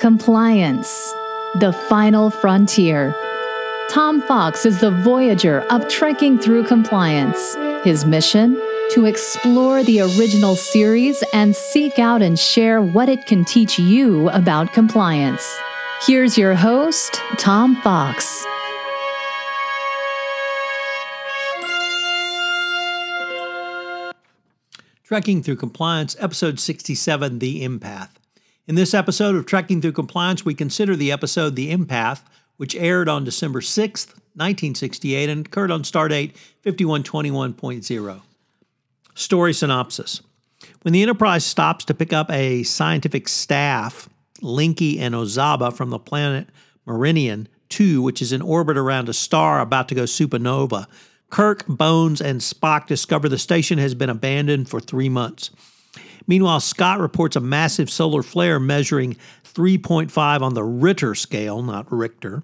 Compliance, the final frontier. Tom Fox is the voyager of trekking through compliance. His mission? To explore the original series and seek out and share what it can teach you about compliance. Here's your host, Tom Fox. Trekking Through Compliance, Episode 67 The Empath. In this episode of Trekking Through Compliance, we consider the episode The Empath, which aired on December 6th, 1968, and occurred on Stardate 5121.0. Story synopsis When the Enterprise stops to pick up a scientific staff, Linke and Ozaba, from the planet Marinian 2, which is in orbit around a star about to go supernova, Kirk, Bones, and Spock discover the station has been abandoned for three months. Meanwhile, Scott reports a massive solar flare measuring 3.5 on the Ritter scale, not Richter.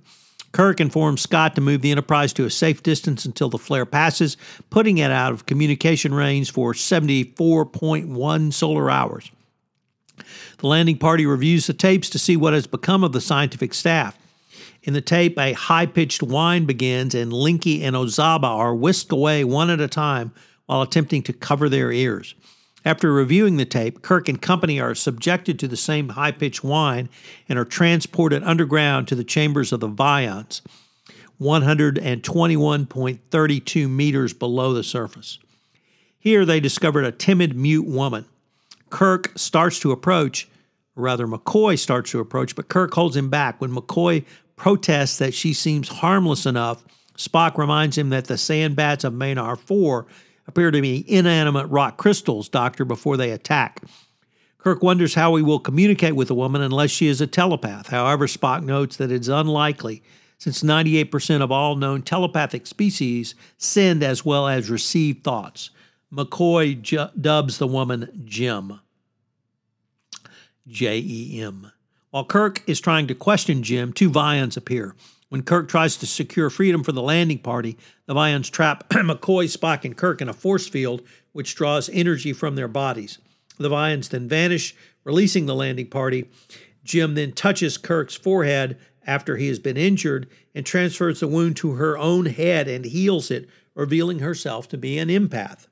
Kirk informs Scott to move the Enterprise to a safe distance until the flare passes, putting it out of communication range for 74.1 solar hours. The landing party reviews the tapes to see what has become of the scientific staff. In the tape, a high pitched whine begins, and Linke and Ozaba are whisked away one at a time while attempting to cover their ears. After reviewing the tape, Kirk and company are subjected to the same high pitched whine and are transported underground to the chambers of the Vians, 121.32 meters below the surface. Here they discovered a timid, mute woman. Kirk starts to approach, rather, McCoy starts to approach, but Kirk holds him back. When McCoy protests that she seems harmless enough, Spock reminds him that the sand bats of Manar 4 appear to be inanimate rock crystals, Doctor, before they attack. Kirk wonders how he will communicate with the woman unless she is a telepath. However, Spock notes that it's unlikely, since 98% of all known telepathic species send as well as receive thoughts. McCoy ju- dubs the woman Jem. J E M. While Kirk is trying to question Jem, two Vians appear. When Kirk tries to secure freedom for the landing party, the Vians trap McCoy, Spock, and Kirk in a force field which draws energy from their bodies. The Vians then vanish, releasing the landing party. Jem then touches Kirk's forehead after he has been injured and transfers the wound to her own head and heals it, revealing herself to be an empath.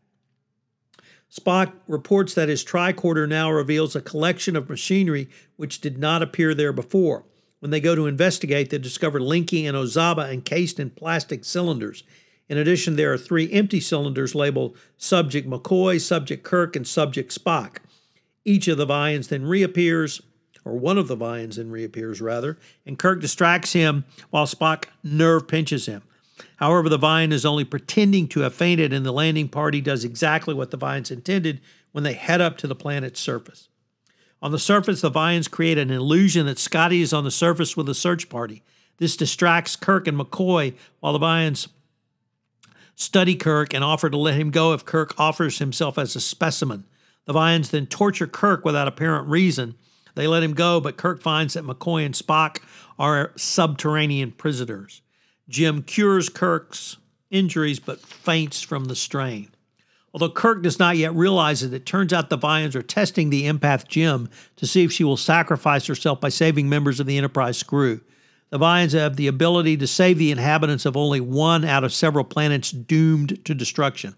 Spock reports that his tricorder now reveals a collection of machinery which did not appear there before. When they go to investigate, they discover Linke and Ozaba encased in plastic cylinders. In addition, there are three empty cylinders labeled Subject McCoy, Subject Kirk, and Subject Spock. Each of the Vians then reappears, or one of the Vians then reappears, rather, and Kirk distracts him while Spock nerve pinches him. However, the Vian is only pretending to have fainted, and the landing party does exactly what the Vians intended when they head up to the planet's surface. On the surface, the Vians create an illusion that Scotty is on the surface with a search party. This distracts Kirk and McCoy while the Vians study Kirk and offer to let him go if Kirk offers himself as a specimen. The Vians then torture Kirk without apparent reason. They let him go, but Kirk finds that McCoy and Spock are subterranean prisoners. Jem cures Kirk's injuries but faints from the strain. Although Kirk does not yet realize it, it turns out the Vians are testing the empath Jem to see if she will sacrifice herself by saving members of the Enterprise crew. The Vians have the ability to save the inhabitants of only one out of several planets doomed to destruction,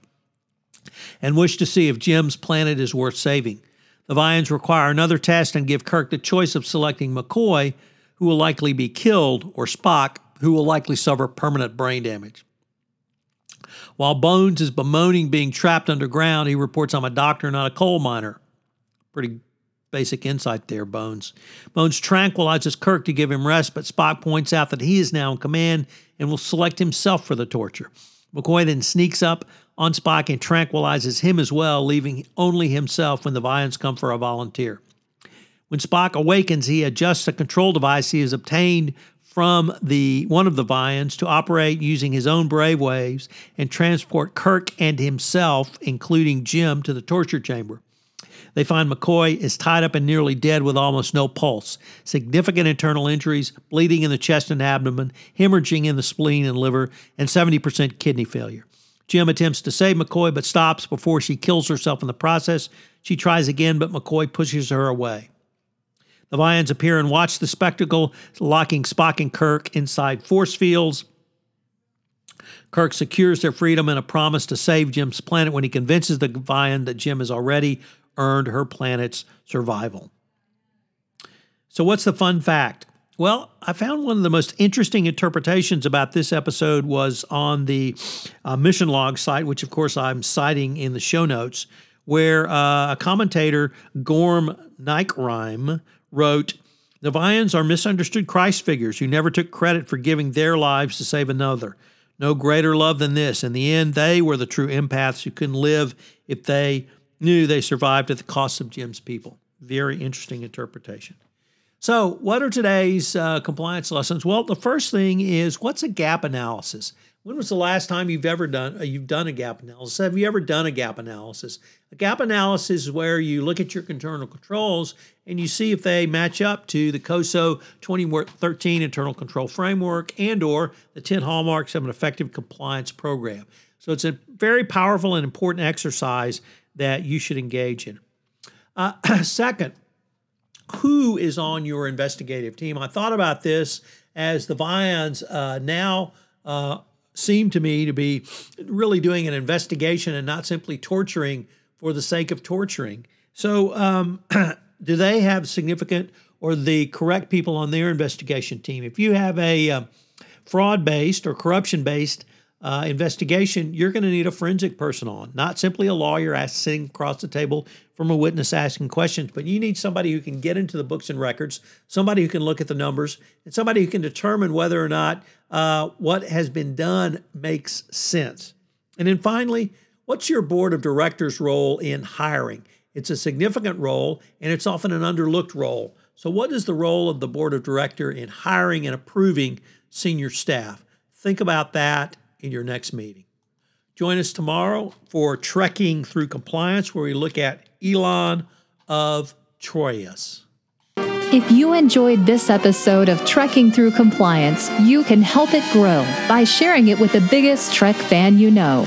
and wish to see if Jem's planet is worth saving. The Vians require another test and give Kirk the choice of selecting McCoy, who will likely be killed, or Spock, who will likely suffer permanent brain damage. While Bones is bemoaning being trapped underground, he reports, I'm a doctor, not a coal miner. Pretty basic insight there, Bones. Bones tranquilizes Kirk to give him rest, but Spock points out that he is now in command and will select himself for the torture. McCoy then sneaks up on Spock and tranquilizes him as well, leaving only himself when the Vians come for a volunteer. When Spock awakens, he adjusts a control device he has obtained from the one of the Vians to operate using his own brainwaves and transport Kirk and himself, including Jem, to the torture chamber. They find McCoy is tied up and nearly dead with almost no pulse, significant internal injuries, bleeding in the chest and abdomen, hemorrhaging in the spleen and liver, and 70% kidney failure. Jem attempts to save McCoy but stops before she kills herself in the process. She tries again, but McCoy pushes her away. The Vians appear and watch the spectacle, locking Spock and Kirk inside force fields. Kirk secures their freedom and a promise to save Jem's planet when he convinces the Vian that Jem has already earned her planet's survival. So, what's the fun fact? Well, I found one of the most interesting interpretations about this episode was on the uh, mission log site, which of course I'm citing in the show notes, where uh, a commentator, Gorm Nykrime, wrote, The Vians are misunderstood Christ figures who never took credit for giving their lives to save another. No greater love than this. In the end, they were the true empaths who couldn't live if they knew they survived at the cost of Jem's people. Very interesting interpretation. So, what are today's uh, compliance lessons? Well, the first thing is what's a gap analysis? When was the last time you've ever done uh, you've done a gap analysis? Have you ever done a gap analysis? A gap analysis is where you look at your internal controls and you see if they match up to the COSO 2013 internal control framework and or the 10 hallmarks of an effective compliance program. So it's a very powerful and important exercise that you should engage in. Uh, second, who is on your investigative team. I thought about this as the Vians uh, now uh, seem to me to be really doing an investigation and not simply torturing for the sake of torturing. So, um, do they have significant or the correct people on their investigation team? If you have a uh, fraud based or corruption based uh, investigation, you're going to need a forensic person on, not simply a lawyer sitting across the table from a witness asking questions, but you need somebody who can get into the books and records, somebody who can look at the numbers, and somebody who can determine whether or not uh, what has been done makes sense. And then finally, what's your board of directors' role in hiring? It's a significant role, and it's often an underlooked role. So, what is the role of the board of director in hiring and approving senior staff? Think about that in your next meeting. Join us tomorrow for Trekking Through Compliance, where we look at Elaan of Troyius. If you enjoyed this episode of Trekking Through Compliance, you can help it grow by sharing it with the biggest Trek fan you know.